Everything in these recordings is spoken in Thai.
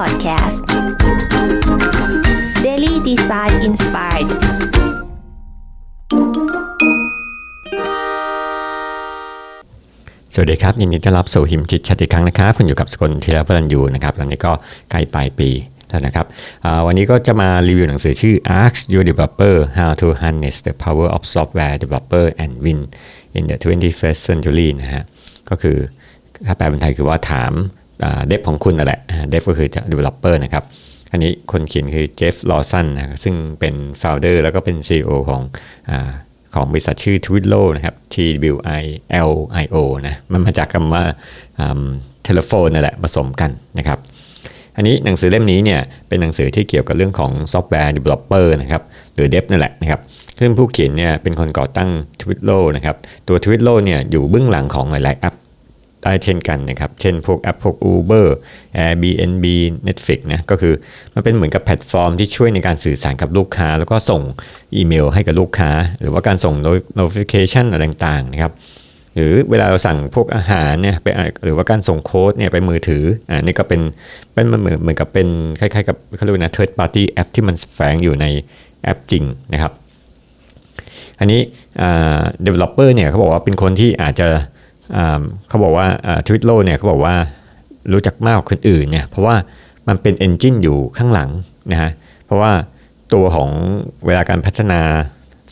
Podcast Daily Design Inspired สวัสดีครับ ยินดีต้อนรับสู่หิมจิตชัดอีกครั้งนะครับ คุณอยู่กับสกลทีละพลันยูนะครับตอนนี้ก็ใกล้ปลายปีแล้วนะครับวันนี้ก็จะมารีวิวหนังสือชื่อ Ask Your Developer How to Harness the Power of Software Developer and Win in the 21st Century นะฮะก็คือถ้าแปลเป็นไทยคือว่าถาม dev ของคุณนั่นแหละ dev ก็คือ developer นะครับ อันนี้คนเขียนคือ Jeff Lawson นะซึ่งเป็น founder แล้วก็เป็น CEO ของอของบริษัทชื่อ Twilio นะครับ T W I L I O นะมันมาจากคำว่า telephone นั่นแหละผสมกันนะครับ อันนี้หนังสือเล่มนี้เนี่ยเป็นหนังสือที่เกี่ยวกับเรื่องของซอฟต์แวร์ developer นะครับหรือ dev นั่นแหละนะครับซึ่งผู้เขียนเนี่ยเป็นคนก่อตั้ง Twilio นะครับตัว Twilio เนี่ยอยู่เบื้องหลังของหลายๆแอป ได้เช่นกันนะครับ เช่นพวกแอปพวก Uber Airbnb Netflix นะก็คือมันเป็นเหมือนกับแพลตฟอร์มที่ช่วยในการสื่อสารกับลูกค้า แล้วก็ส่งอีเมลให้กับลูกค้า หรือว่าการส่ง notification อะไรต่างๆนะครับหรือเวลาเราสั่งพวกอาหารเนี่ยไปหรือว่าการส่งโค้ดเนี่ยไปมือถืออ่านี่ก็เป็นเป็นเหมือนเหมือนกับเป็นคล้ายๆกับเขาเรียกนะ third party app ที่มันแฝงอยู่ในแอปจริงนะครับ อันนี้ developer เนี่ยเขาบอกว่าเป็นคนที่อาจจะ เขาบอกว่า Twilio เนี่ยเขาบอกว่ารู้จักมากกว่าคนอื่นเนี่ยเพราะว่ามันเป็น engine อยู่ข้างหลังนะฮะเพราะว่าตัวของเวลาการพัฒนา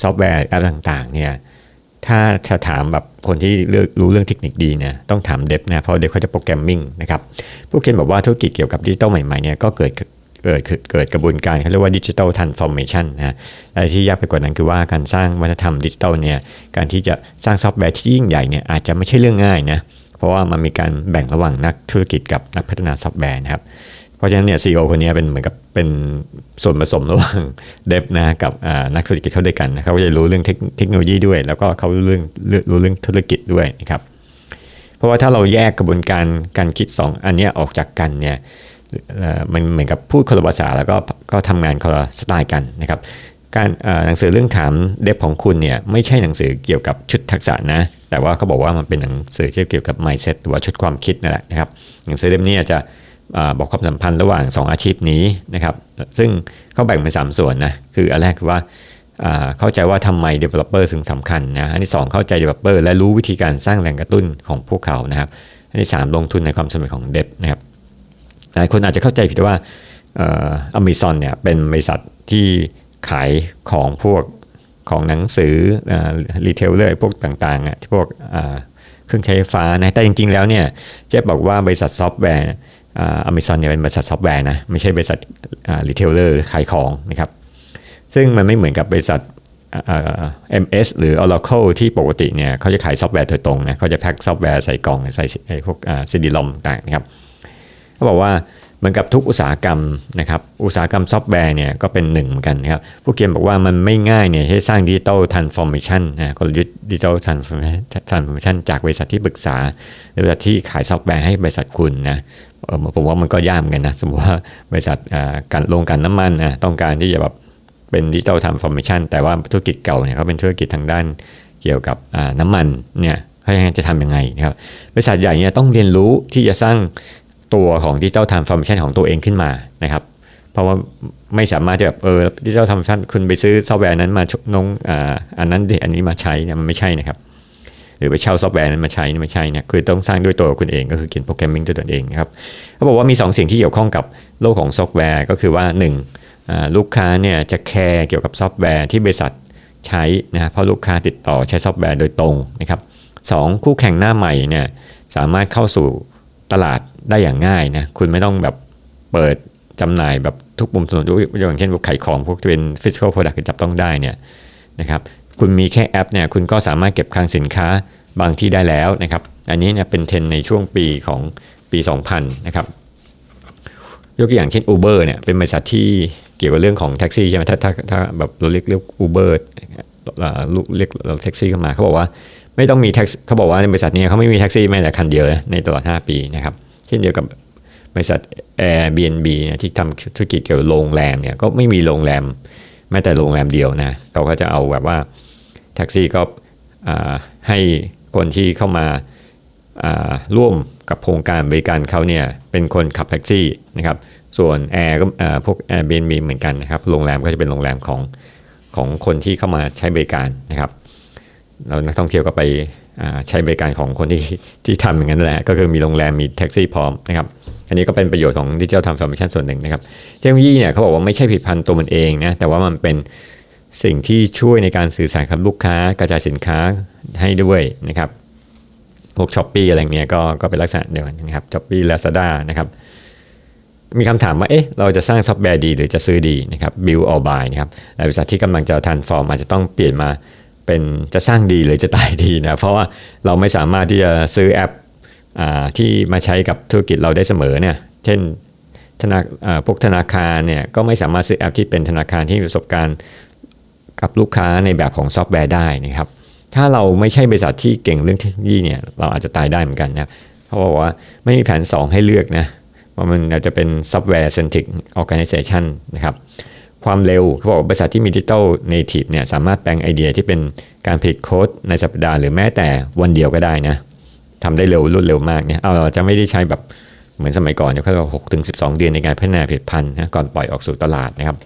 ซอฟต์แวร์แอปต่างๆเนี่ยถ้าจะถามแบบคนที่รู้เรื่องเทคนิคดีเนี่ยต้องถาม dev นะเพราะ dev เขาจะ programming นะครับผู้เขียนบอกว่าธุรกิจเกี่ยวกับดิจิตอลใหม่ๆเนี่ยก็เกิด เกิดเกิดกระบวนการเขาเรียกว่า digital transformation นะอะไรที่ยากไปกว่านั้นคือว่าการสร้างวัฒนธรรมดิจิทัลเนี่ยการที่จะสร้างซอฟต์แวร์ที่ยิ่งใหญ่เนี่ยอาจจะไม่ใช่เรื่องง่ายนะเพราะว่ามันมีการแบ่งระหว่างนักธุรกิจกับนักพัฒนาซอฟต์แวร์นะครับเพราะฉะนั้นเนี่ย CEO คนนี้เป็นเหมือนกับเป็นส่วนผสมระหว่าง dev นะกับนักธุรกิจเข้าด้วยกันนะเขาจะรู้เรื่องเทคโนโลยีด้วย แล้วก็เขารู้เรื่องรู้เรื่องธุรกิจด้วยนะครับเพราะว่าถ้าเราแยกกระบวนการการคิด 2 อันนี้ออกจากกันเนี่ย มันเหมือนกับพูดคนละภาษาแล้วก็ก็ทำงานคนละสไตล์กันนะครับการหนังสือเรื่องถามเดฟของคุณเนี่ยไม่ใช่หนังสือเกี่ยวกับชุดทักษะนะ แต่ว่าเขาบอกว่ามันเป็นหนังสือที่เกี่ยวกับ mindset หรือว่าชุดความคิดนั่นแหละนะครับหนังสือเล่มนี้จะบอกความสัมพันธ์ระหว่าง 2 อาชีพนี้นะครับซึ่งเขาแบ่งเป็น 3 ส่วนนะคืออันแรกคือว่าเข้าใจว่าทำไม developer ถึงสำคัญนะอันที่ 2 เข้าใจ developer และรู้วิธีการสร้างแรงกระตุ้นของพวกเขานะครับอันที่ 3 ลงทุนในความสำเร็จของ dev นะครับ หลายคนอาจจะเข้าใจผิดว่าอเมซอนเนี่ยเป็นบริษัทที่ขายของพวกของหนังสือ retailer พวกต่างๆที่พวกเครื่องใช้ไฟฟ้านะแต่จริงๆแล้วเนี่ยเจฟฟ์บอกว่าบริษัทซอฟต์แวร์อเมซอนเนี่ยเป็นบริษัทซอฟต์แวร์นะไม่ใช่บริษัท retailer ขายของนะครับซึ่งมันไม่เหมือนกับบริษัท MS หรือ Oracle ที่ปกติเนี่ยเขาจะขายซอฟต์แวร์โดยตรงนะเขาจะแพ็คซอฟต์แวร์ใส่กล่องใส่พวกซีดีรอมต่างนะครับ เขาบอกว่าเหมือนกับทุกอุตสาหกรรมนะครับอุตสาหกรรมซอฟต์แวร์เนี่ยก็เป็นหนึ่งเหมือนกันครับผู้เขียนบอกว่ามันไม่ง่ายเนี่ยให้สร้าง digital transformation นะกลยุทธ์ digital transformation จากบริษัทที่ปรึกษาหรือบริษัทที่ขายซอฟต์แวร์ให้บริษัทคุณนะผมว่ามันก็ยากเหมือนกันนะสมมติว่าบริษัทการโรงกลั่นน้ำมันนะต้องการที่จะแบบเป็น digital transformation แต่ว่าธุรกิจเก่าเนี่ยเขาเป็นธุรกิจทางด้านเกี่ยวกับน้ำมันเนี่ยเขาจะทำยังไงนะครับบริษัทใหญ่เนี่ยต้องเรียนรู้ที่จะสร้าง ตัวของ digital transformation ของตัวเองขึ้นมานะครับ เพราะว่าไม่สามารถจะแบบเออ digital transformation คุณไปซื้อซอฟต์แวร์นั้นมาชงออันนั้นอันนี้มาใช้เนี่ยมันไม่ใช่นะครับ หรือไปเช่าซอฟต์แวร์นั้นมาใช้นี่ไม่ใช่เนี่ยคือต้องสร้างด้วยตัวคุณเองก็คือเขียน programming ด้วยตัวเองนะครับเขาบอกว่ามี2สิ่งที่เกี่ยวข้องกับโลกของซอฟต์แวร์ ก็คือว่า1ลูกค้าเนี่ยจะแคร์เกี่ยวกับซอฟต์แวร์ที่บริษัทใช้นะเพราะลูกค้าติดต่อใช้ซอฟต์แวร์โดยตรงนะครับ2 คู่แข่งหน้าใหม่เนี่ยสามารถเข้าสู่ ตลาดได้อย่างง่ายนะคุณไม่ต้องแบบเปิดจำหน่ายแบบทุกมุมถนนอย่างเช่นพวกขายของพวกเป็น physical product จับต้องได้เนี่ยนะครับคุณมีแค่แอปเนี่ยคุณก็สามารถเก็บคลังสินค้าบางที่ได้แล้วนะครับ อันนี้เนี่ยเป็นเทรนด์ในช่วงปีของปี 2000 นะครับ ยกตัวอย่างเช่น Uber เนี่ยเป็นบริษัทที่เกี่ยวกับเรื่องของแท็กซี่ใช่ไหมถ้าถ้าถ้าแบบเราเรียกเรียก Uber ลูกเรียกเราแท็กซี่เข้ามาเขาบอกว่า ไม่ต้องมีแท็กเขาบอกว่าในบริษัทนี้เขาไม่มีแท็กซี่แม้แต่คันเดียวในตลอด 5 ปีนะครับเช่นเดียวกับบริษัท Airbnb นะที่ทำธุรกิจเกี่ยวกับโรงแรมเนี่ยก็ไม่มีโรงแรมแม้แต่โรงแรมเดียวนะเขาก็จะเอาแบบว่าแท็กซี่ก็ให้คนที่เข้ามาร่วมกับโครงการบริการเขาเนี่ยเป็นคนขับแท็กซี่นะครับส่วนแอร์ก็พวก Airbnb เหมือนกันนะครับโรงแรมก็จะเป็นโรงแรมของของคนที่เข้ามาใช้บริการนะครับ แล้วนักท่องเที่ยวก็ไปใช้บริการของคนที่ที่ทำอย่างนั้นแหละ ก็คือมีโรงแรมมีแท็กซี่พร้อมนะครับ อันนี้ก็เป็นประโยชน์ของ digital transformation ส่วนหนึ่งนะครับ เทคโนโลยีเนี่ยเขาบอกว่าไม่ใช่ผลิตภัณฑ์ตัวมันเองนะแต่ว่ามันเป็นสิ่งที่ช่วยในการสื่อสารกับลูกค้ากระจายสินค้าให้ด้วยนะครับพวก Shopee อะไรเงี้ยก็ก็เป็นลักษณะเดียวกันนะครับ Shopee Lazada นะครับมีคำถามว่าเอ๊ะเราจะสร้างซอฟต์แวร์ดีหรือจะซื้อดีนะครับ build or buy นะครับบริษัทที่กำลังจะ transform อาจจะต้องเปลี่ยนมา เป็นจะสร้างดีหรือจะตายดีนะเพราะว่าเราไม่สามารถที่จะซื้อแอปอที่มาใช้กับธุรกิจเราได้เสมอเนี่ยเช่นธนาพวกธนาคารเนี่ยก็ไม่สามารถซื้อแอปที่เป็นธนาคารที่มีประสบการณ์กับลูกค้าในแบบของซอฟต์แวร์ได้นะครับถ้าเราไม่ใช่บริษัทที่เก่งเรื่องเทคโนโลยีเนี่ยเราอาจจะตายได้เหมือนกันนะครับเขาบอกว่าไม่มีแผน 2 ให้เลือกนะว่ามันอาจจะเป็นซอฟต์แวร์เซนทริกออ g a n i z a t i o n นะครับ ความเร็วเขาบอกว่าบริษัทที่มี digital native เนี่ยสามารถแปลงไอเดียที่เป็นการผลิตโค้ดในสัปดาห์หรือแม้แต่วันเดียวก็ได้นะทำได้เร็วรวดเร็วมากเนี่ยเอาเราจะไม่ได้ใช้แบบเหมือนสมัยก่อนเนี่ยเขาบอกหกถึงสิบสองเดือนในการพัฒนาผลิตภัณฑ์นะก่อนปล่อยออกสู่ตลาดนะครับ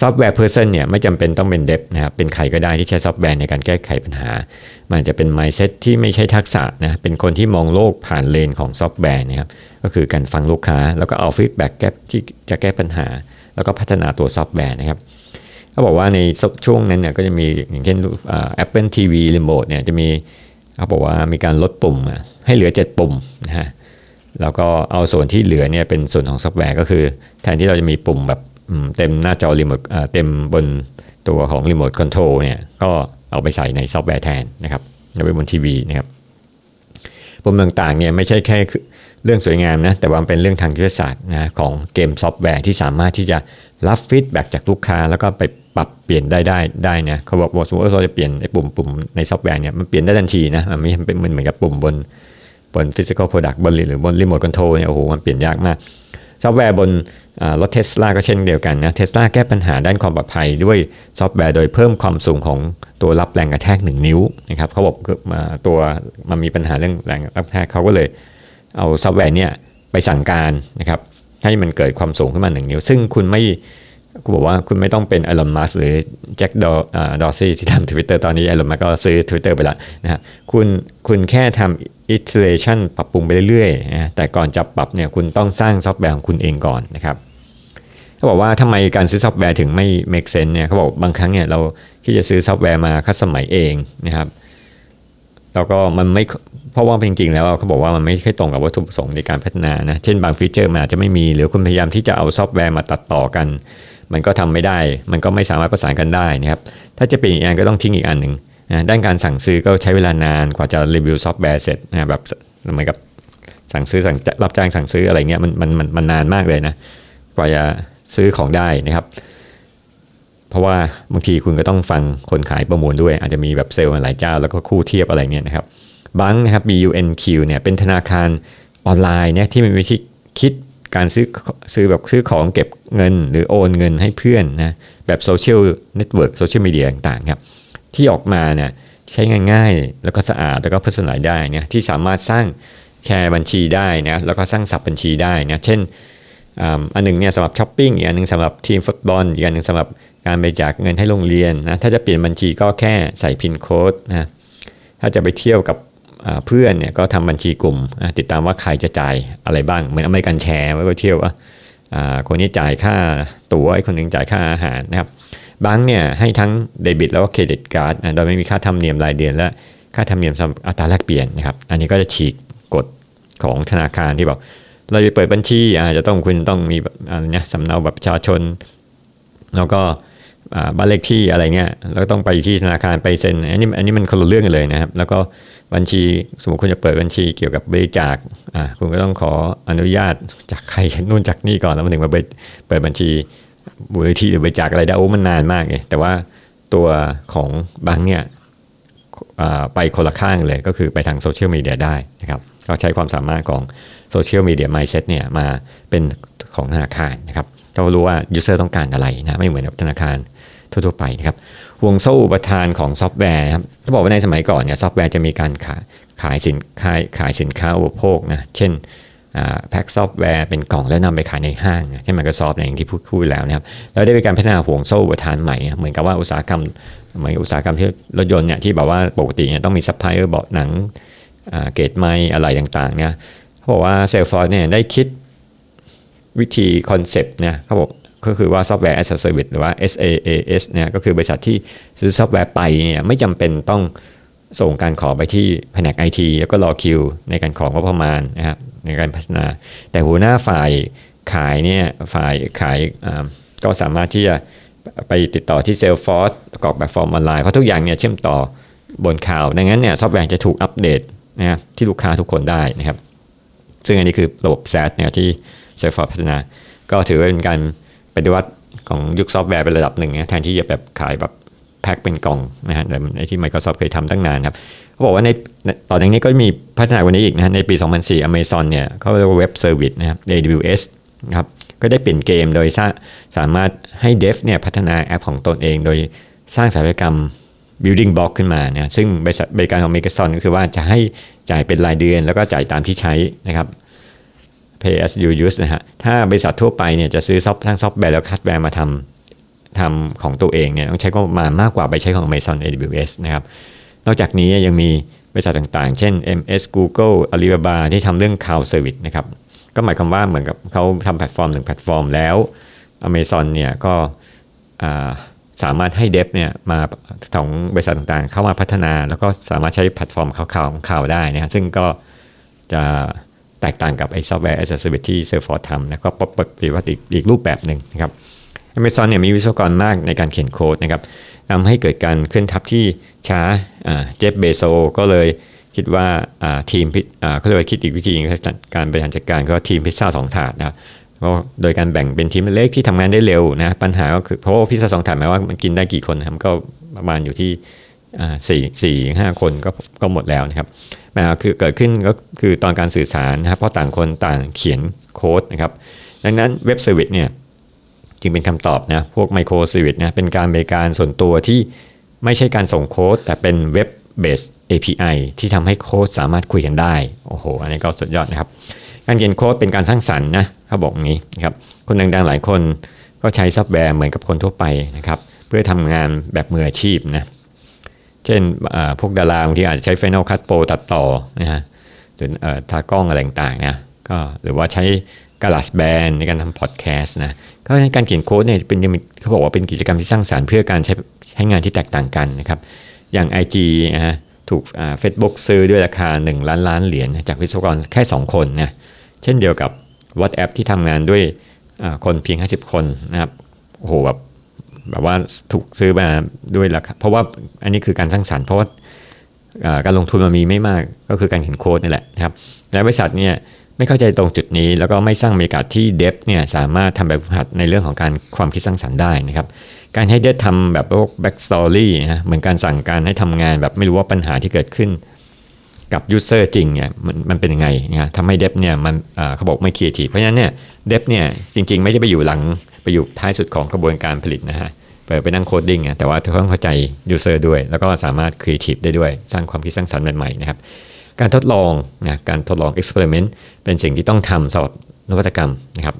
software person เนี่ยไม่จำเป็นต้องเป็น dev นะครับเป็นใครก็ได้ที่ใช้ซอฟต์แวร์ในการแก้ไขปัญหา มันจะเป็น mindset ที่ไม่ใช่ทักษะนะเป็นคนที่มองโลกผ่านเลนส์ของซอฟต์แวร์นะครับก็คือการฟังลูกค้าแล้วก็เอา feedback แก้ที่จะแก้ปัญหา แล้วก็พัฒนาตัวซอฟต์แวร์นะครับเขาบอกว่าในช่วงนั้นเนี่ยก็จะมีอย่างเช่น Apple TV รีโมทเนี่ยจะมีเขาบอกว่ามีการลดปุ่มให้เหลือ 7 ปุ่มนะฮะแล้วก็เอาส่วนที่เหลือเนี่ยเป็นส่วนของซอฟต์แวร์ก็คือ แทนที่เราจะมีปุ่มแบบเต็มหน้าจอรีโมทเต็มบนตัวของรีโมทคอนโทรลเนี่ยก็เอาไปใส่ในซอฟต์แวร์แทนนะครับเอาไปบนทีวีนะครับปุ่มต่างๆเนี่ยไม่ใช่แค่ เรื่องสวยงามนะแต่ว่ามันเป็นเรื่องทางยุทธศาสตร์นะของเกมซอฟต์แวร์ที่สามารถที่จะรับ feedback จากลูกค้า แล้วก็ไปปรับเปลี่ยนได้ได้ได้นะเขาบอกว่าสมมติว่าเราจะเปลี่ยนไอ้ปุ่มปุ่มในซอฟต์แวร์เนี่ยมันเปลี่ยนได้ทันทีนะมันไม่เป็นเหมือนกับปุ่มบนบน physical product บนหรือบนรีโมทคอนโทรลเนี่ยโอ้โหมันเปลี่ยนยากมาก ซอฟต์แวร์บนรถเทสลาก็เช่นเดียวกันนะเทสลาแก้ปัญหาด้านความปลอดภัยด้วยซอฟต์แวร์โดยเพิ่มความสูงของตัวรับแรงกระแทก 1 นิ้วนะครับเขาบอกมาตัวมันมีปัญหาเรื่องแรงกระแทกเขาก็เลย เอาซอฟต์แวร์เนี่ยไปสั่งการนะครับให้มันเกิดความสูงขึ้นมา1นิ้ว ซึ่งคุณไม่กูบอกว่าคุณไม่ต้องเป็นอ l ลอนมัสหรือแจ็คดอซี่ที่ทำทวิตเตอร์ตอนนี้อ l ลอนมัสก็ซื้อ Twitter ไปแล้วนะฮะคุณคุณแค่ทำ iteration ปรับปรุงไปเรื่อยๆนะแต่ก่อนจะปรับเนี่ยคุณต้องสร้างซอฟต์แวร์ของคุณเองก่อนนะครับเขาบอกว่าทำไมการซื้อซอฟต์แวร์ถึงไม่ make sense เนี่ยเขาบอกบางครั้งเนี่ยเราที่จะซื้อซอฟต์แวร์มา customize เองนะครับ แล้วก็มันไม่เพราะว่าจริงๆ แล้วเขาบอกว่ามันไม่ค่อยตรงกับวัตถุประสงค์ในการพัฒนานะเช่นบาง feature มันอาจจะไม่มี หรือคุณพยายามที่จะเอาซอฟต์แวร์มาตัดต่อกัน มันก็ทำไม่ได้ มันก็ไม่สามารถประสานกันได้นะครับถ้าจะเป็นอีกอันก็ต้องทิ้งอีกอันหนึ่งนะด้านการสั่งซื้อก็ใช้เวลานานกว่าจะรีวิวซอฟต์แวร์เสร็จนะแบบเหมือนกับสั่งซื้อสั่งรับจ้างสั่งซื้ออะไรเงี้ยมันมันมันนานมากเลยนะกว่าจะซื้อของได้นะครับ เพราะว่าบางทีคุณก็ต้องฟังคนขายประมูลด้วย อาจจะมีแบบเซลล์หลายเจ้า แล้วก็คู่เทียบอะไรเงี้ยนะครับ bunq นะครับ BUNQ เนี่ยเป็นธนาคารออนไลน์เนี่ยที่มีวิธีคิดการซื้อซื้อแบบซื้อของเก็บเงิน หรือโอนเงินให้เพื่อนนะแบบ social network โซเชียลมีเดียต่างๆครับที่ออกมาเนี่ยใช้ง่ายๆ แล้วก็สะอาดแล้วก็พัฒนาได้เนี่ยที่สามารถสร้างแชร์บัญชีได้นะแล้วก็สร้าง sub บัญชีได้นะเช่นอันหนึ่งเนี่ยสำหรับช้อปปิ้งอีกอันหนึ่งสำหรับทีมฟุตบอลอีกอันหนึ่งสำหรับ การบริจาคเงินให้โรงเรียนนะถ้าจะเปลี่ยนบัญชีก็แค่ใส่ PIN code นะถ้าจะไปเที่ยวกับเพื่อนเนี่ยก็ทำบัญชีกลุ่มติดตามว่าใครจะจ่ายอะไรบ้าง เหมือน American share ไว้ไปเที่ยวว่าคนนี้จ่ายค่าตั๋วไอ้คนหนึ่งจ่ายค่าอาหารนะครับ bunq เนี่ยให้ทั้ง debit แล้วก็ credit card โดยไม่มีค่าธรรมเนียมรายเดือนและค่าธรรมเนียมสำหรับอัตราแลกเปลี่ยนนะครับอันนี้ก็จะฉีกกฎของธนาคารที่บอกเราจะเปิดบัญชีอาจจะต้องคุณต้องมีอะไรเนี่ยสำเนาบัตรประชาชน แล้วก็ บ้านเลขที่อะไรเงี้ยแล้วต้องไปที่ธนาคารไปเซ็นอันนี้อันนี้มันคนละเรื่องกันเลยนะครับ แล้วก็บัญชีสมมติคุณจะเปิดบัญชีเกี่ยวกับบริจาคอ่าคุณก็ต้องขออนุญาตจากใครนู่นจากนี่ก่อนแล้วมันถึงมาเปิดบัญชีบริทีหรือบริจาคอะไรได้โอ้มันนานมากเลยแต่ว่าตัวของ bunq เนี่ยไปคนละข้างเลยก็คือไปทางโซเชียลมีเดียได้นะครับก็ใช้ความสามารถของโซเชียลมีเดีย mindset เนี่ยมาเป็นของธนาคารนะครับเรารู้ว่า user ต้องการอะไรนะไม่เหมือนกับธนาคาร ทั่วๆไปนะครับห่วงโซ่อุปทานของซอฟต์แวร์ครับเขาบอกว่าในสมัยก่อนเนี่ยซอฟต์แวร์จะมีการขายขายสินขายขายสินค้าอุปโภคนะเช่นแพ็กซอฟต์แวร์เป็นกล่องแล้วนำไปขายในห้างเช่น Microsoft อย่างที่พูดคุยแล้วนะครับแล้วได้มีการพัฒนาห่วงโซ่อุปทานใหม่ เหมือนกับว่าอุตสาหกรรมเหมือนอุตสาหกรรมที่รถยนต์เนี่ยที่แบบว่าปกติเนี่ยต้องมีซัพพลายเออร์เบาะหนังเกตไม้อะไรต่างๆเนี่ยเขาบอกว่า Salesforce เนี่ยได้คิดวิธี concept เนี่ยเขาบอก ก็คือว่าซอฟต์แวร์ as a service หรือว่า SaaS เนี่ยก็คือบริษัทที่ซื้อซอฟต์แวร์ไปเนี่ยไม่จำเป็นต้องส่งการขอไปที่แผนกไอทีแล้วก็รอคิวในการของงบประมาณนะครับในการพัฒนา แต่หัวหน้าฝ่ายขายเนี่ยฝ่ายขายก็สามารถที่จะไปติดต่อที่ Salesforce ประกอบแบบฟอร์มออนไลน์ เพราะทุกอย่างเนี่ยเชื่อมต่อบนข่าว ดังนั้นเนี่ยซอฟต์แวร์จะถูกอัปเดตนะครับที่ลูกค้าทุกคนได้นะครับ ซึ่งอันนี้คือระบบ SaaS เนี่ยที่ Salesforce พัฒนา ก็ถือว่าเป็นการ ปฏิวัติของยุคซอฟต์แวร์เป็นระดับหนึ่งนะแทนที่จะแบบขายแบบแพ็คเป็นกล่องนะฮะแบบที่ Microsoft เคยทำตั้งนานครับเขาบอกว่าในต่อจากนี้ก็มีพัฒนาวันนี้อีกนะในปี 2004 Amazon เนี่ยเขาเรียกว่า web service นะครับ AWS นะครับก็ได้เปลี่ยนเกมโดยสามารถให้ dev เนี่ยพัฒนาแอปของตนเอง โดยสร้างสถาปัตยกรรม building block ขึ้นมาเนี่ยซึ่งบริษัทบริการของ Amazon ก็คือว่าจะให้จ่ายเป็นรายเดือน แล้วก็จ่ายตามที่ใช้นะครับ pay as you use นะฮะ ถ้าบริษัททั่วไปเนี่ยจะซื้อซอฟต์ทั้งซอฟต์แวร์แล้วคัดแวร์มาทำทำของตัวเองเนี่ยต้องใช้ก็มามากกว่าไปใช้ของ Amazon AWS นะครับ นอกจากนี้ยังมีบริษัทต่างๆ เช่น MS Google Alibaba ที่ทำเรื่อง Cloud Service นะครับ ก็หมายความว่าเหมือนกับเขาทำแพลตฟอร์มหนึ่งแพลตฟอร์มแล้ว Amazon เนี่ยก็สามารถให้ dev เนี่ยมาของบริษัทต่างๆ เข้ามาพัฒนา แล้วก็สามารถใช้ platform cloud ของ cloud ได้นะซึ่งก็จะ แตกต่างกับไอ้ software as a service ที่ Salesforce ทำนะก็ปฏิวัติอีกรูปแบบหนึ่งนะครับ Amazon เนี่ยมีวิศวกรมากในการเขียนโค้ดนะครับทำให้เกิดการเคลื่อนทัพที่ช้าเจฟฟ์ เบโซสก็เลยคิดว่าทีมเขาเลยคิดอีกวิธีการบริหารจัดการก็ทีมพิซซ่าสองถาดนะก็โดยการแบ่งเป็นทีมเล็กที่ทำงานได้เร็วนะปัญหาก็คือเพราะว่าพิซซ่าสองถาดหมายว่ามันกินได้กี่คนนะครับก็ประมาณอยู่ที่ สี่สี่ห้าคนก็ก็หมดแล้วนะครับปัญหาคือเกิดขึ้นก็คือตอนการสื่อสารนะครับเพราะต่างคนต่างเขียนโค้ดนะครับ ดังนั้น web service เนี่ยจึงเป็นคำตอบนะพวก microservice นะเป็นการบริการส่วนตัวที่ไม่ใช่การส่งโค้ดแต่เป็นเว็บเบส API ที่ทำให้โค้ดสามารถคุยกันได้ โอ้โห อันนี้ก็สุดยอดนะครับ การเขียนโค้ดเป็นการสร้างสรรค์นะเขาบอกงี้นะครับ คนดังๆหลายคนก็ใช้ซอฟต์แวร์เหมือนกับคนทั่วไปนะครับ เพื่อทำงานแบบมืออาชีพนะ เช่นพวกดาราบางทีอาจจะใช้ Final Cut Pro ตัดต่อนะฮะหรือทากล้องอะไรต่างๆนะก็หรือว่าใช้ GarageBand ในการทำพอดแคสต์นะก็การเขียนโค้ดเนี่ยเป็นเขาบอกว่าเป็นกิจกรรมที่สร้างสรรค์เพื่อการใช้ใช้งานที่แตกต่างกันนะครับอย่าง IG นะฮะถูกเฟซบุ๊กซื้อด้วยราคา 1 ล้านล้านเหรียญจากวิศวกรแค่ 2 คนนะเช่นเดียวกับ WhatsApp ที่ทำงานด้วยคนเพียง 50 คนนะครับโอ้โหแบบ แบบว่าถูกซื้อมาด้วยราคาเพราะว่าอันนี้คือการสร้างสรรค์เพราะว่าการลงทุนมันมีไม่มากก็คือการเขียนโค้ดนี่แหละนะครับและบริษัทเนี่ยไม่เข้าใจตรงจุดนี้ แล้วก็ไม่สร้างบรรยากาศที่เดฟเนี่ยสามารถทำแบบหัดในเรื่องของการความคิดสร้างสรรค์ได้นะครับ การให้เดฟทำแบบพวกแบ็กสตอรี่นะเหมือนการสั่งการให้ทำงานแบบไม่รู้ว่าปัญหาที่เกิดขึ้นกับ user จริงเนี่ยมันมันเป็นยังไงนะทำให้ dev เนี่ยมันเขาบอกไม่ครีเอทีฟเพราะฉะนั้นเนี่ย dev เนี่ยจริงๆ ไม่ได้ไปอยู่หลัง ไปอยู่ท้ายสุดของกระบวนการผลิตนะฮะไปไปนั่ง coding แต่ว่าเธอต้องเข้าใจ user ด้วย แล้วก็สามารถครีเอทีฟได้ด้วย สร้างความคิดสร้างสรรค์ใหม่ๆนะครับ การทดลองนะการทดลอง experiment เมนต์เป็นสิ่งที่ต้องทำสำหรับนวัตกรรมนะครับ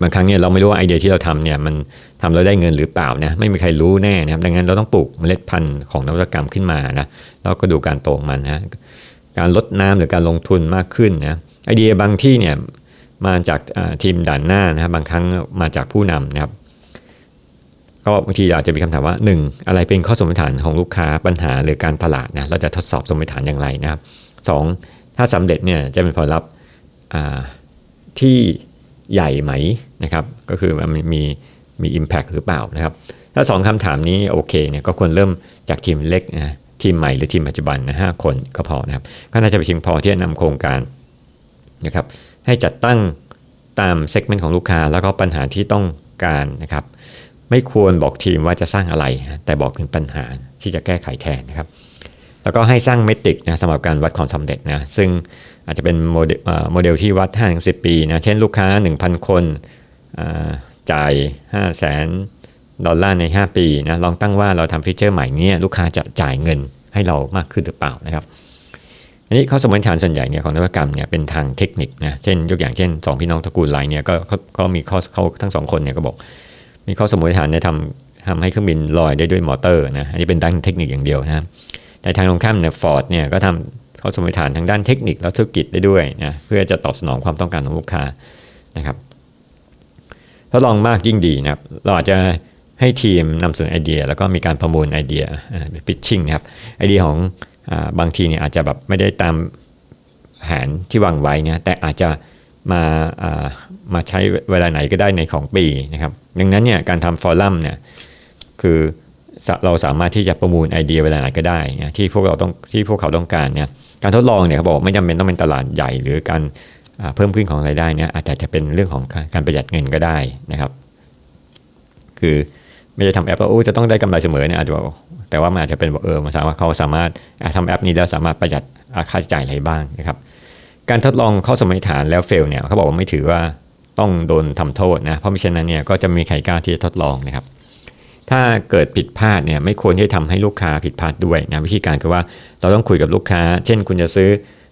บางครั้งเนี่ยเราไม่รู้ว่าไอเดียที่เราทำเนี่ยมันทำแล้วได้เงินหรือเปล่านะไม่มีใครรู้แน่นะครับดังนั้นเราต้องปลูกเมล็ดพันธุ์ของนวัตกรรมขึ้นมานะแล้วก็ดูการโตของมันนะการลดน้ำหรือการลงทุนมากขึ้นนะไอเดียบางที่เนี่ย มาจากทีมด่านหน้านะครับบางครั้งมาจากผู้นำนะครับก็บางทีอาจจะมีคำถามว่า 1. อะไรเป็นข้อสมมติฐานของลูกค้าปัญหาหรือการตลาดนะเราจะทดสอบสมมติฐานอย่างไรนะครับ 2. ถ้าสำเร็จเนี่ยจะเป็นผลลัพธ์ที่ใหญ่ไหมนะครับ ก็คือมันมีมี Impact หรือเปล่านะครับ ถ้าสองคำถามนี้โอเคเนี่ยก็ควรเริ่มจากทีมเล็กนะทีมใหม่หรือทีมปัจจุบันนะห้าคนก็พอนะครับก็น่าจะไปเพียงพอที่จะนำโครงการนะครับ ให้จัดตั้งตาม segment ของลูกค้า แล้วก็ปัญหาที่ต้องการนะครับ ไม่ควรบอกทีมว่าจะสร้างอะไร แต่บอกถึงปัญหาที่จะแก้ไขแทนนะครับ แล้วก็ให้สร้าง metric นะสำหรับการวัดความสำเร็จนะซึ่งอาจจะเป็นโมเดลโมเดลที่วัด5ถึง10ปีนะเช่นลูกค้า 1,000 คนจ่าย 5 0 0แสนดอลลาร์ใน 5 ปีนะลองตั้งว่าเราทำ feature ใหม่นี้ลูกค้าจะจ่ายเงินให้เรามากขึ้นหรือเปล่านะครับ อันนี้ข้อสมมติฐานส่วนใหญ่เนี่ยของนวัตกรรมเนี่ยเป็นทางเทคนิคนะเช่นยกอย่างเช่นสองพี่น้องตระกูลไรต์เนี่ยก็ก็มีข้อเขาทั้งสองคนเนี่ยก็บอก มีข้อสมมติฐานเนี่ยทำทำให้เครื่องบินลอยได้ด้วยมอเตอร์นะอันนี้เป็นด้านเทคนิคอย่างเดียวนะครับแต่ทางตรงข้ามเนี่ยฟอร์ดเนี่ยก็ทำข้อสมมติฐานทางด้านเทคนิคและธุรกิจได้ด้วยนะเพื่อจะตอบสนองความต้องการของลูกค้านะครับทดลองมากยิ่งดีนะครับเราอาจจะให้ทีมนำเสนอไอเดีย แล้วก็มีการประมูลไอเดียพิชชิ่งนะครับไอเดียของ บางทีเนี่ยอาจจะแบบไม่ได้ตามแผนที่วางไว้เนี่ยแต่อาจจะมาามาใช้เวลาไหนก็ได้ในของปีนะครับดังนั้นเนี่ยการทำฟอรัมเนี่ยคือเราสามารถที่จะประมูลไอเดียเวลาไหนก็ได้นะที่พวกเราต้องที่พวกเขาต้องการเนี่ยการทดลองเนี่ยเขาบอกไม่จำเป็นต้องเป็นตลาดใหญ่ หรือการเพิ่มขึ้นของรายได้เนี่ยอาจจะเป็นเรื่องของการประหยัดเงินก็ได้นะครับ คือไม่ได้ทำแอปแล้วจะต้องได้กำไรเสมอเนี่ยอาจจะ แต่ว่ามันอาจจะเป็นเออมันสามารถเขาสามารถทำแอปนี้แล้วสามารถประหยัดค่าใช้จ่ายอะไรบ้างนะครับ การทดลองเข้าสมมติฐานแล้วเฟลเนี่ยเขาบอกว่าไม่ถือว่าต้องโดนทำโทษนะเพราะมิฉะนั้นเนี่ยก็จะมีใครกล้าที่จะทดลองนะครับ ถ้าเกิดผิดพลาดเนี่ยไม่ควรที่จะทำให้ลูกค้าผิดพลาดด้วยนะวิธีการคือว่าเราต้องคุยกับลูกค้า เช่น คุณจะซื้อ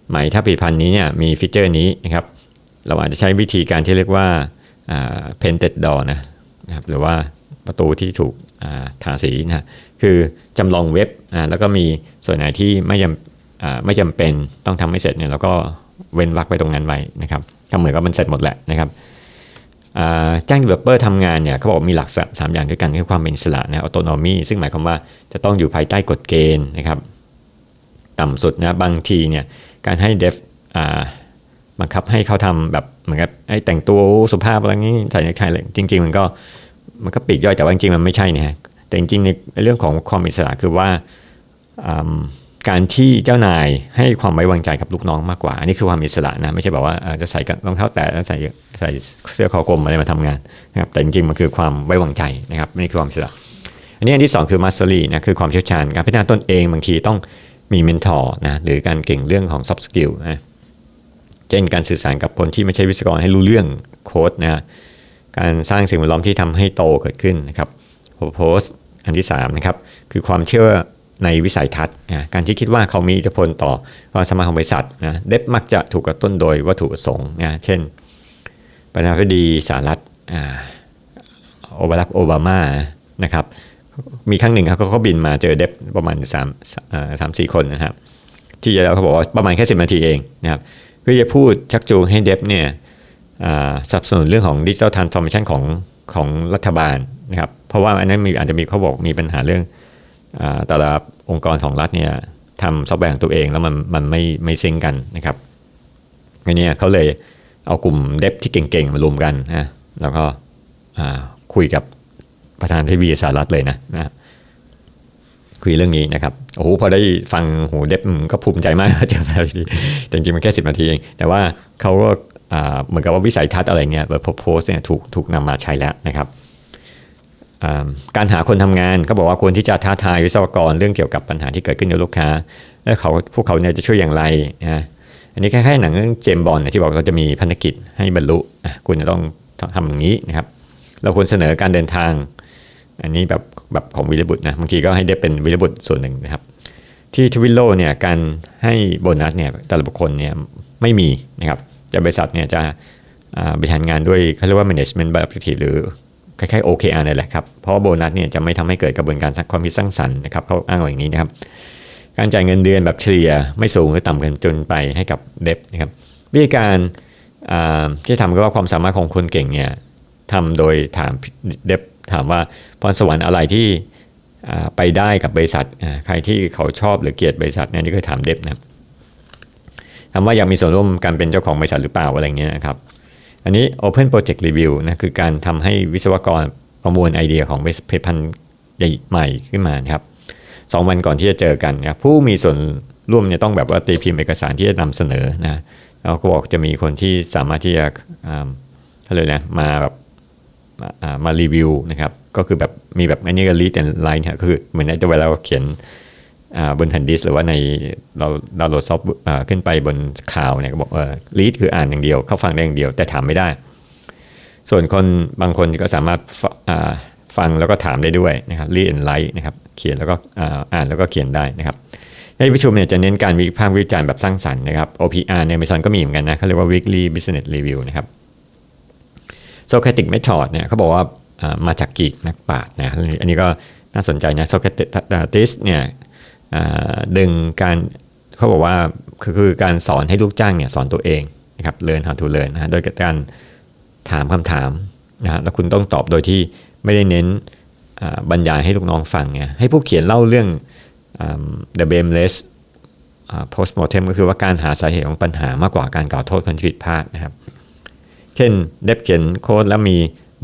ไหมถ้าผลิตภัณฑ์นี้เนี่ยมีฟีเจอร์นี้นะครับเราอาจจะใช้วิธีการที่เรียกว่า painted door นะครับหรือว่า ประตูที่ถูกทาสีนะคือจำลองเว็บแล้วก็มีส่วนไหนที่ไม่จำไม่จำเป็นต้องทำให้เสร็จเนี่ยเราก็เว้นวรรคไปตรงนั้นไว้นะครับทำเหมือนกับมันเสร็จหมดแหละนะครับจ้าง developer ทำงานเนี่ยเขาบอกมีหลักสามอย่างด้วยกันคือความเป็นอิสระนะ autonomy ซึ่งหมายความว่าจะต้องอยู่ภายใต้กฎเกณฑ์นะครับ ต่ำสุดนะบางทีเนี่ยการให้ dev บังคับให้เขาทำแบบเหมือนกับไอ้แต่งตัวสุภาพอะไรนี้ใส่ในใครเลยจริง ๆ มันก็ มันก็ปีกย่อยแต่ว่าจริงๆมันไม่ใช่นะฮะแต่จริงๆในเรื่องของความอิสระคือว่าการที่เจ้านายให้ความไว้วางใจกับลูกน้องมากกว่า อันนี้คือความอิสระนะไม่ใช่แบบว่าจะใส่รองเท้าแตะแล้วใส่ใส่เสื้อคอกลมอะไรมาทำงานนะครับแต่จริงๆมันคือความไว้วางใจนะครับนี่คือความอิสระ อันนี้อันที่ 2 คือ mastery นะคือความเชี่ยวชาญการพัฒนาตนเองบางทีต้องมีเมนทอร์นะหรือการเก่งเรื่องของ soft skill นะเช่นการสื่อสารกับคนที่ไม่ใช่วิศวกรให้รู้เรื่องโค้ดนะ การสร้างสิ่งแวดล้อมที่ทำให้โตเกิดขึ้นนะครับโพสอันที่3นะครับคือความเชื่อในวิสัยทัศน์การที่คิดว่าเขามีอิทธิพลต่อความสามารถของบริษัทนะเด็บมักจะถูกกระตุ้นโดยวัตถุประสงค์นะเช่น ประธานาธิบดีสหรัฐโอบารักโอบามานะครับมีครั้งหนึ่งครับเขาบินมาเจอ dev ประมาณ3ามสามสี่คนนะครับที่เขาบอกว่าประมาณแค่สิบนาทีเองนะครับเพื่อจะพูดชักจูงให้ dev เนี่ย สนับสนุนเรื่องของ digital transformation ของของรัฐบาลนะครับเพราะว่าอันนั้นมีอาจจะมีเขาบอกมีปัญหาเรื่องแต่ละองค์กรของรัฐเนี่ยทำซอฟต์แวร์ของตัวเองแล้วมันมันไม่ไม่ sync กันนะครับอันนี้เขาเลยเอากลุ่มเดฟที่เก่งๆ มารวมกันนะแล้วก็คุยกับประธานทีวีสหรัฐเลยนะนะคุยเรื่องนี้นะครับโอ้โหพอได้ฟังหูเดฟก็ภูมิใจมากเจอแบบนี้จริงๆมันแค่สิบนาทีเองแต่ว่าเขาก็ เหมือนกับว่าวิสัยทัศน์อะไรเงี้ยแบบโพสเนี่ยถูกถูกนำมาใช้แล้วนะครับการหาคนทำงานเขาบอกว่าควรที่จะท้าทายวิศวกรเรื่องเกี่ยวกับปัญหาที่เกิดขึ้นกับลูกค้า แล้วเขาพวกเขาเนี่ยจะช่วยอย่างไรนะอันนี้แค่หนังเรื่องเจมส์บอนด์ที่บอกเราจะมีพันธกิจให้บรรลุคุณจะต้องทำอย่างนี้นะครับ เราควรเสนอการเดินทาง อันนี้แบบแบบของวีรบุรุษนะบางทีก็ให้ได้เป็นวีรบุรุษส่วนหนึ่งนะครับ ที่ Twilio เนี่ยการให้โบนัสเนี่ยแต่ละบุคคลเนี่ยไม่มีนะครับ จะบริษัทเนี่ยจะบริหารงานด้วยเขาเรียกว่า management by objective หรือคล้ายๆ OKR นี่แหละครับ เพราะโบนัสเนี่ยจะไม่ทำให้เกิดกระบวนการสร้างความคิดสร้างสรรค์นะครับเขาอ้างอย่างนี้นะครับ การจ่ายเงินเดือนแบบเฉลี่ยไม่สูงหรือต่ำเกินจนไปให้กับเดฟนะครับวิธีการที่ทำก็ว่าความสามารถของคนเก่งเนี่ยทำโดยถามเดฟถามว่าพรสวรรค์อะไรที่ไปได้กับบริษัท ใครที่เขาชอบหรือเกลียดบริษัทเนี่ยนี่ก็ถามเดฟนะครับ ถามว่าอยากมีส่วนร่วมการเป็นเจ้าของบริษัทหรือเปล่าอะไรเงี้ยนะครับ อันนี้ Open Project Review นะคือการทำให้วิศวกรประมวลไอเดียของผลิตภัณฑ์ใหม่ขึ้นมาครับสองวันก่อนที่จะเจอกันนะผู้มีส่วนร่วมเนี่ยต้องแบบว่าตีพิมพ์เอกสารที่จะนำเสนอนะเราก็บอกจะมีคนที่สามารถที่จะอะไรนะมาแบบมารีวิวนะครับ ก็คือแบบมีแบบอันนี้ก็ lead and line ก็คือเหมือนในเวลาเราเขียน บนแผ่นดิสหรือว่าในเราดาวน์โหลดซอฟต์ขึ้นไปบนข่าวเนี่ยก็บอกว่าลีดคืออ่านอย่างเดียว เข้าฟังได้อย่างเดียว แต่ถามไม่ได้ ส่วนคนบางคนก็สามารถฟังแล้วก็ถามได้ด้วยนะครับรีดแอนไลท์นะครับเขียนแล้วก็อ่านแล้วก็เขียนได้นะครับในประชุมเนี่ยจะเน้นการวิพากษ์วิจารณ์แบบสร้างสรรค์นะครับ OPR ใน Amazon ก็มีเหมือนกันนะเขาเรียกว่า weekly business review นะครับ Socratic Method เนี่ยเขาบอกว่ามาจากกรีกนักปราชญ์นะอันนี้ก็น่าสนใจนะ Socrates เนี่ย ดึงการเขาบอกว่าคือการสอนให้ลูกจ้างเนี่ยสอนตัวเองนะครับ learn how to learn นะโดยการถามคำถามนะแล้วคุณต้องตอบโดยที่ไม่ได้เน้นบรรยายให้ลูกน้องฟังเนี่ยให้ผู้เขียนเล่าเรื่อง the blameless postmortem ก็คือว่าการหาสาเหตุของปัญหามากกว่าการกล่าวโทษคนที่ผิดพลาดนะครับ เช่นเด็บเขียนโค้ดแล้วมี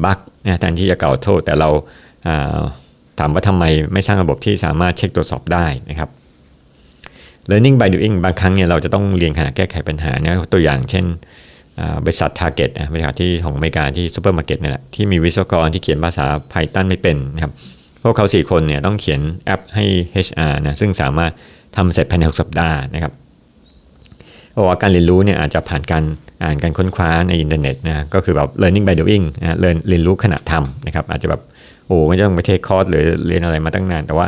บั๊กนะแทนที่จะกล่าวโทษแต่เราา ถามว่าทำไมไม่สร้างระบบที่สามารถเช็คตรวจสอบได้นะครับ learning by doing บางครั้งเนี่ยเราจะต้องเรียนขณะแก้ไขปัญหานะตัวอย่างเช่นบริษัท Target นะบริษัทที่ของอเมริกาที่ซูเปอร์มาร์เก็ตนี่แหละที่มีวิศวกรที่เขียนภาษา Python ไม่เป็นนะครับพวกเขาสี่คนเนี่ยต้องเขียนแอปให้ HR นะซึ่งสามารถทำเสร็จภายใน6สัปดาห์นะครับเพราะว่าการเรียนรู้เนี่ยอาจจะผ่านการอ่านการค้นคว้าในอินเทอร์เน็ตนะก็คือแบบ learning by doing นะเรียนเรียนรู้ขณะทำนะครับอาจจะแบบ โอ้ไม่ต้องไป take course หรือเรียนอะไรมาตั้งนาน แต่ว่า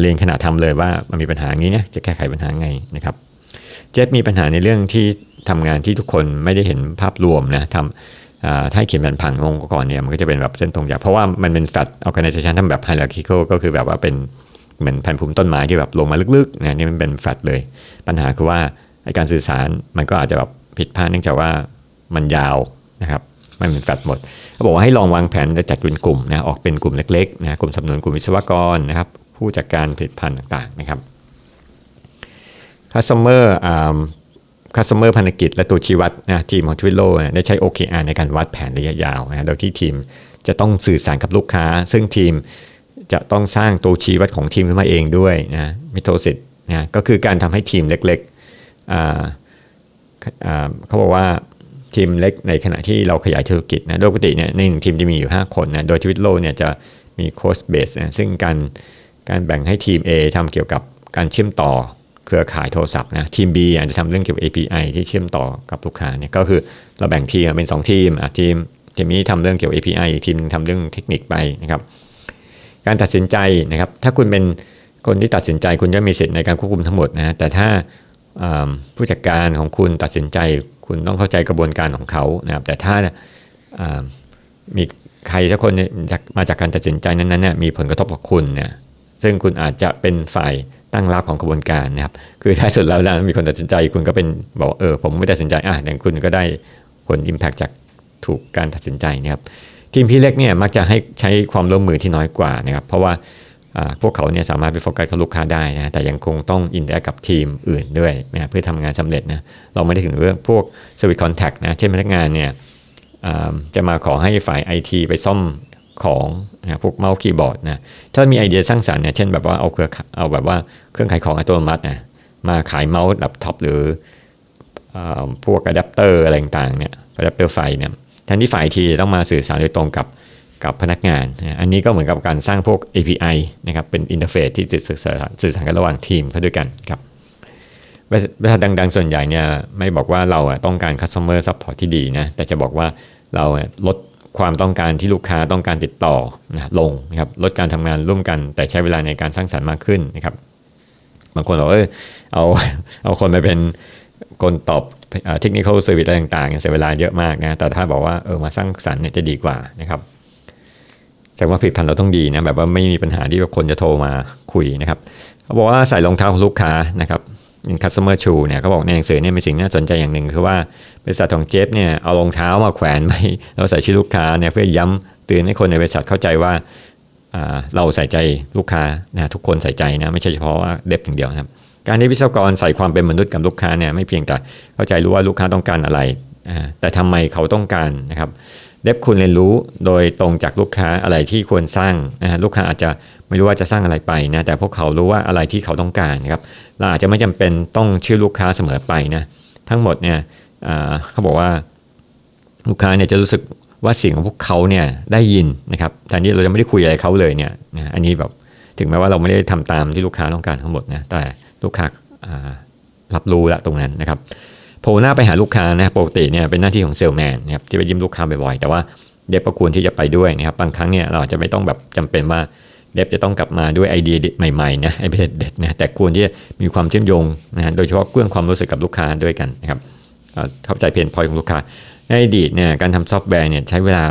เรียนขณะทำเลยว่ามันมีปัญหาอย่างนี้เนี่ยจะแก้ไขปัญหาไงนะครับ เจฟมีปัญหาในเรื่องที่ทำงานที่ทุกคนไม่ได้เห็นภาพรวมนะทำถ้าเขียนแผนผังองค์กรเนี่ยมันก็จะเป็นแบบเส้นตรงอย่างเพราะว่ามันเป็น flat organization ทำแบบ hierarchical ก็คือแบบว่าเป็นเหมือนแผ่นภูมิต้นไม้ที่แบบลงมาลึกๆนะนี่มันเป็น flat เลย ปัญหาคือว่าการสื่อสารมันก็อาจจะแบบผิดพลาดเนื่องจากว่ามันยาวนะครับ ไม่เหมือนแฟลตหมดเขาบอกว่าให้ลองวางแผนจะจัดเป็นกลุ่มนะออกเป็นกลุ่มเล็กๆนะกลุ่มสำนวนกลุ่มวิศวกรนะครับ ผู้จัดการผลิตภัณฑ์ต่างๆนะครับ customer อ่า customer พันธกิจและตัวชี้วัดนะทีมของทวิโลได้ใช้ OKR ในการวัดแผนระยะยาวนะโดยที่ทีมจะต้องสื่อสารกับลูกค้า ซึ่งทีมจะต้องสร้างตัวชี้วัดของทีมขึ้นมาเองด้วยนะมิโทสิตนะก็คือการทำให้ทีมเล็กๆเขาบอกว่า ทีมเล็กในขณะที่เราขยายธุรกิจนะโดยปกติเนี่ยหนึ่งทีมจะมีอยู่ 5 คนนะโดยทวิตโลเนี่ยจะมีโค้ชเบสนะซึ่งการการแบ่งให้ทีม A ทำเกี่ยวกับการเชื่อมต่อเครือข่ายโทรศัพท์นะทีม B อาจจะทำเรื่องเกี่ยวกับ API ที่เชื่อมต่อกับลูกค้าเนี่ยก็คือเราแบ่งทีมเป็น 2 ทีมอะทีมทีมนี้ทำเรื่องเกี่ยวกับ API อีกทีมทำเรื่องเทคนิคไปนะครับการตัดสินใจนะครับถ้าคุณเป็นคนที่ตัดสินใจคุณจะมีสิทธิ์ในการควบคุมทั้งหมดนะแต่ถ้าผู้จัดการของคุณตัดสินใจ คุณต้องเข้าใจกระบวนการของเขานะครับแต่ถ้ามีใครสักคนมาจากการตัดสินใจนั้นๆเนี่ยมีผลกระทบกับคุณเนี่ยซึ่งคุณอาจจะเป็นฝ่ายตั้งรับของกระบวนการนะครับ คือท้ายสุดแล้วนะมีคนตัดสินใจคุณก็เป็นบอกเออผมไม่ตัดสินใจอะอย่างคุณก็ได้ผล Impact จากถูกการตัดสินใจนะครับทีมที่เล็กเนี่ยมักจะให้ใช้ความร่วมมือที่น้อยกว่านะครับเพราะว่า พวกเขาเนี่ยสามารถไปโฟกัสกับลูกค้าได้นะแต่ยังคงต้อง interact กับทีมอื่นด้วยนะเพื่อทำงานสำเร็จนะเราไม่ได้ถึงเรื่องพวก Service Contract นะเช่นพนักงานเนี่ยจะมาขอให้ฝ่าย IT ไปซ่อมของนะพวกเมาส์คีย์บอร์ดนะถ้ามีไอเดียสร้างสรรค์เนี่ยเช่นแบบว่าเอาเครือเอาแบบว่าเครื่องขายของอัตโนมัตินะมาขายเมาส์แล็ปท็อปหรืออพวกอะแดปเตอร์อะไรต่างๆเนี่ยอะแดปเตอร์ไฟเนี่ยแทนที่ฝ่ายทีต้องมาสื่อสารโดยตรงกับ กับพนักงานนะอันนี้ก็เหมือนกับการสร้างพวก API นะครับเป็น interface ที่จะสื่อสารสื่อสารกันระหว่างทีมเข้าด้วยกันครับบริษัทดังๆ ส่วนใหญ่เนี่ยไม่บอกว่าเราอะต้องการ customer support ที่ดีนะแต่จะบอกว่าเราลดความต้องการที่ลูกค้าต้องการติดต่อนะลงนะครับลดการทำงานร่วมกัน แต่ใช้เวลาในการสร้างสรรค์มากขึ้นนะครับ บางคนบอกเออเอาเอาคนมาเป็นคนตอบ technical service อะไรต่างๆเสียเวลาเยอะมากนะแต่ถ้าบอกว่าเออมาสร้างสรรค์เนี่ยจะดีกว่านะครับ แสดงว่าผลิตภัณฑ์เราต้องดีนะแบบว่าไม่มีปัญหาที่ว่าคนจะโทรมาคุยนะครับเขาบอกว่าใส่รองเท้าของลูกค้านะครับยิน customer shoe เนี่ยเขาบอกในหนังสือเนี่ยมีสิ่งน่าสนใจอย่างหนึ่ง คือว่าบริษัทของเจฟเนี่ยเอารองเท้ามาแขวนไว้แล้วใส่ชื่อลูกค้าเนี่ยเพื่อย้ำเตือนให้คนในบริษัทเข้าใจว่าเราใส่ใจลูกค้านะทุกคนใส่ใจนะไม่ใช่เฉพาะว่าเด็บอย่างเดียวนะครับการที่วิศวกรใส่ความเป็นมนุษย์กับลูกค้าเนี่ยไม่เพียงแต่เข้าใจรู้ว่าลูกค้าต้องการอะไร แต่ทำไมเขาต้องการนะครับ เด็บคุณเรียนรู้โดยตรงจากลูกค้าอะไรที่ควรสร้างนะฮะลูกค้าอาจจะไม่รู้ว่าจะสร้างอะไรไปนะแต่พวกเขารู้ว่าอะไรที่เขาต้องการนะครับเราอาจจะไม่จำเป็นต้องเชื่อลูกค้าเสมอไปนะทั้งหมดเนี่ยเขาบอกว่าลูกค้าเนี่ยจะรู้สึกว่าเสียงของพวกเขาเนี่ยได้ยินนะครับแทนที่เราจะไม่ได้คุยอะไรเขาเลยเนี่ยนะอันนี้แบบถึงแม้ว่าเราไม่ได้ทำตามที่ลูกค้าต้องการทั้งหมดนะแต่ลูกค้าอ่ารับรู้ละตรงนั้นนะครับ โผล่หน้าไปหาลูกค้านะปกติเนี่ยเป็นหน้าที่ของเซลแมนนะครับที่ไปยิ้มลูกค้าบ่อยๆ แต่ว่าdev ประควรที่จะไปด้วยนะครับบางครั้งเนี่ยเราอาจจะไม่ต้องแบบจำเป็นว่า dev จะต้องกลับมาด้วยไอเดียใหม่ๆนะไอเดียเด็ดนะแต่ควรที่จะมีความเชื่อมโยงนะโดยเฉพาะเรื่องความรู้สึกกับลูกค้าด้วยกันนะครับเอ่อเข้าใจ pain point ของลูกค้าในอดีตเนี่ยการทำซอฟต์แวร์เนี่ยใช้เวลา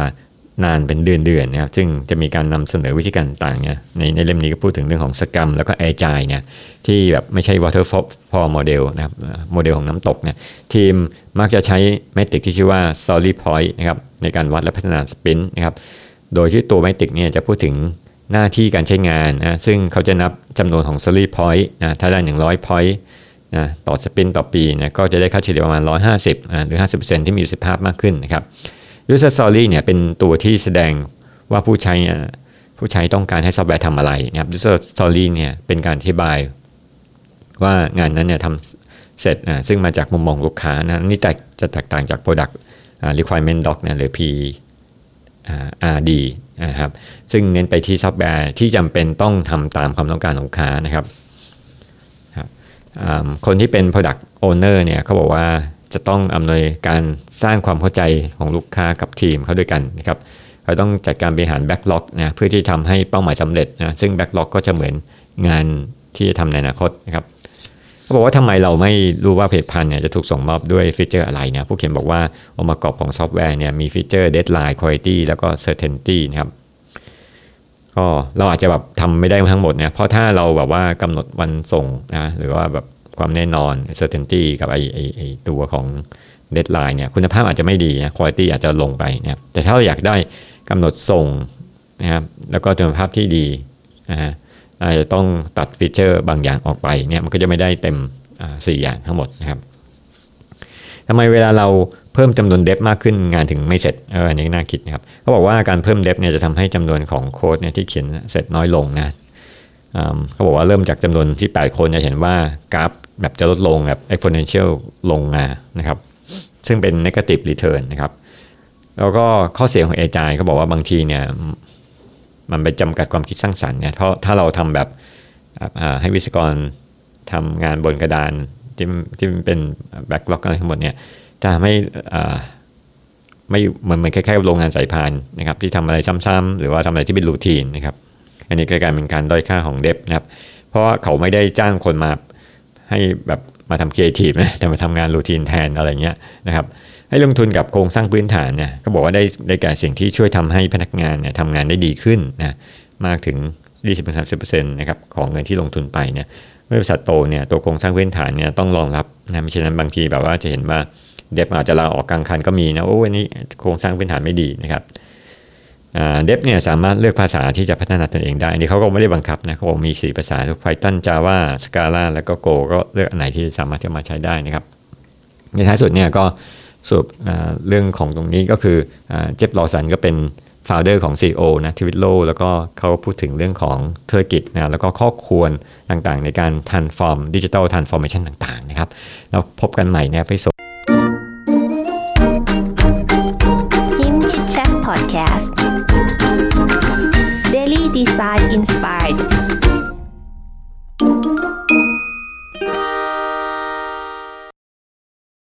นานเป็นเดือนๆนะครับซึ่งจะมีการนำเสนอวิธีการต่างเนี่ยในในเล่มนี้ก็พูดถึงเรื่องของ Scrum แล้วก็ Agile เนี่ยที่แบบไม่ใช่ waterfall model นะครับโมเดลของน้ำตกเนี่ยทีมมักจะใช้เมทริกที่ชื่อว่า solid point นะครับในการวัดและพัฒนา sprint นะครับโดยที่ตัว metric เนี่ยจะพูดถึงหน้าที่การใช้งานนะซึ่งเขาจะนับจำนวนของ solid point นะถ้าได้ 100 point นะต่อ sprint ต่อปีนะก็จะได้ค่าเฉลี่ยประมาณ 150อ่าหรือ 50%ที่มีประสิทธิภาพมากขึ้นนะครับ user story เนี่ยเป็นตัวที่แสดงว่าผู้ใช้อะผู้ใช้ต้องการให้ซอฟต์แวร์ทำอะไรนะครับ user story เนี่ยเป็นการอธิบาย ว่างานนั้นเนี่ยทำเสร็จอะซึ่งมาจากมุมมองลูกค้านะนี่แตกจะแตกต่างจาก product requirement doc นะหรือ P RD นะครับซึ่งเน้นไปที่ซอฟต์แวร์ที่จำเป็นต้องทำตามความต้องการของลูกค้านะครับคนที่เป็น Product Owner เนี่ยเขาบอกว่า จะต้องอำนวยการสร้างความเข้าใจของลูกค้ากับทีมเขาด้วยกันนะครับเขาต้องจัดการบริหาร Backlog นะเพื่อที่ทำให้เป้าหมายสำเร็จนะซึ่ง Backlog ก็จะเหมือนงานที่จะทำในอนาคตนะครับเขาบอกว่าทำไมเราไม่รู้ว่าผลิตภัณฑ์เนี่ยจะถูกส่งมอบด้วย feature อะไรนะผู้เขียนบอกว่าองค์ประกอบของซอฟต์แวร์เนี่ยมีฟีเจอร์ Deadline Quality แล้วก็ Certainty นะครับก็เราอาจจะแบบทำไม่ได้ทั้งหมดเนี่ยเพราะถ้าเราแบบว่ากำหนดวันส่งนะหรือว่าแบบ ความแน่นอน certainty กับไอไอไอตัวของ deadline เนี่ยคุณภาพอาจจะไม่ดีนะ quality อาจจะลงไปนะครับแต่ถ้าเราอยากได้กำหนดส่งนะครับแล้วก็คุณภาพที่ดีนะฮะอาจจะต้องตัดฟีเจอร์บางอย่างออกไปเนี่ยมันก็จะไม่ได้เต็มสี่อย่างทั้งหมดนะครับทำไมเวลาเราเพิ่มจำนวนเดฟมากขึ้นงานถึงไม่เสร็จเอออันนี้น่าคิดนะครับเขาบอกว่าการเพิ่มเดฟเนี่ยจะทำให้จำนวนของโค้ดเนี่ยที่เขียนเสร็จน้อยลงนะเขาบอกว่าเริ่มจากจำนวนที่ 8 คนจะเห็นว่ากราฟ แบบจะลดลงแบบ exponential ลงมานะครับ ซึ่งเป็น negative return นะครับ แล้วก็ข้อเสียของ Agile เขาบอกว่าบางทีเนี่ยมันไปจำกัดความคิดสร้างสรรค์เนี่ยเพราะถ้าเราทำแบบให้วิศวกรทำงานบนกระดานที่ที่เป็น backlog อะไรทั้งหมดเนี่ยจะทำให้อ่ไม่เหมือนเหมือนคล้ายๆโรงงานสายพานนะครับที่ทำอะไรซ้ำๆหรือว่าทำอะไรที่เป็น routine นะครับ อันนี้ก็กลายเป็นการด้อยค่าของ dev นะครับ เพราะว่าเขาไม่ได้จ้างคนมา ให้แบบมาทำครีเอทีฟนะแต่มาทำงานรูทีนแทนอะไรเงี้ยนะครับให้ลงทุนกับโครงสร้างพื้นฐานเนี่ยก็บอกว่าได้ได้แก่สิ่งที่ช่วยทำให้พนักงานเนี่ยทำงานได้ดีขึ้นนะมากถึง 20-30%นะครับของเงินที่ลงทุนไปเนี่ยเมื่อบริษัทโตเนี่ยตัวโครงสร้างพื้นฐานเนี่ยต้องรองรับนะไม่เช่นนั้นบางทีแบบว่าจะเห็นว่าเดฟอาจจะลาออกกลางคันก็มีนะโอ้วันนี้โครงสร้างพื้นฐานไม่ดีนะครับ เดฟเนี่ยสามารถเลือกภาษาที่จะพัฒนาตนเองได้ อันนี้เขาก็ไม่ได้บังคับนะเขาบอกมี 4 ภาษาทุก Python Java Scala แล้วก็ Go ก็เลือกอันไหนที่สามารถจะมาใช้ได้นะครับ ในท้ายสุดเนี่ยก็สรุปเรื่องของตรงนี้ก็คือเจฟลอสันก็เป็น founder ของ CEO นะทวิตโลแล้วก็เขาพูดถึงเรื่องของธุรกิจนะแล้วก็ข้อควรต่างๆ ในการ transform digital transformation ต่างๆนะครับแล้วพบกันใหม่ในไป Him Chit Chat Podcast Daily Design Inspired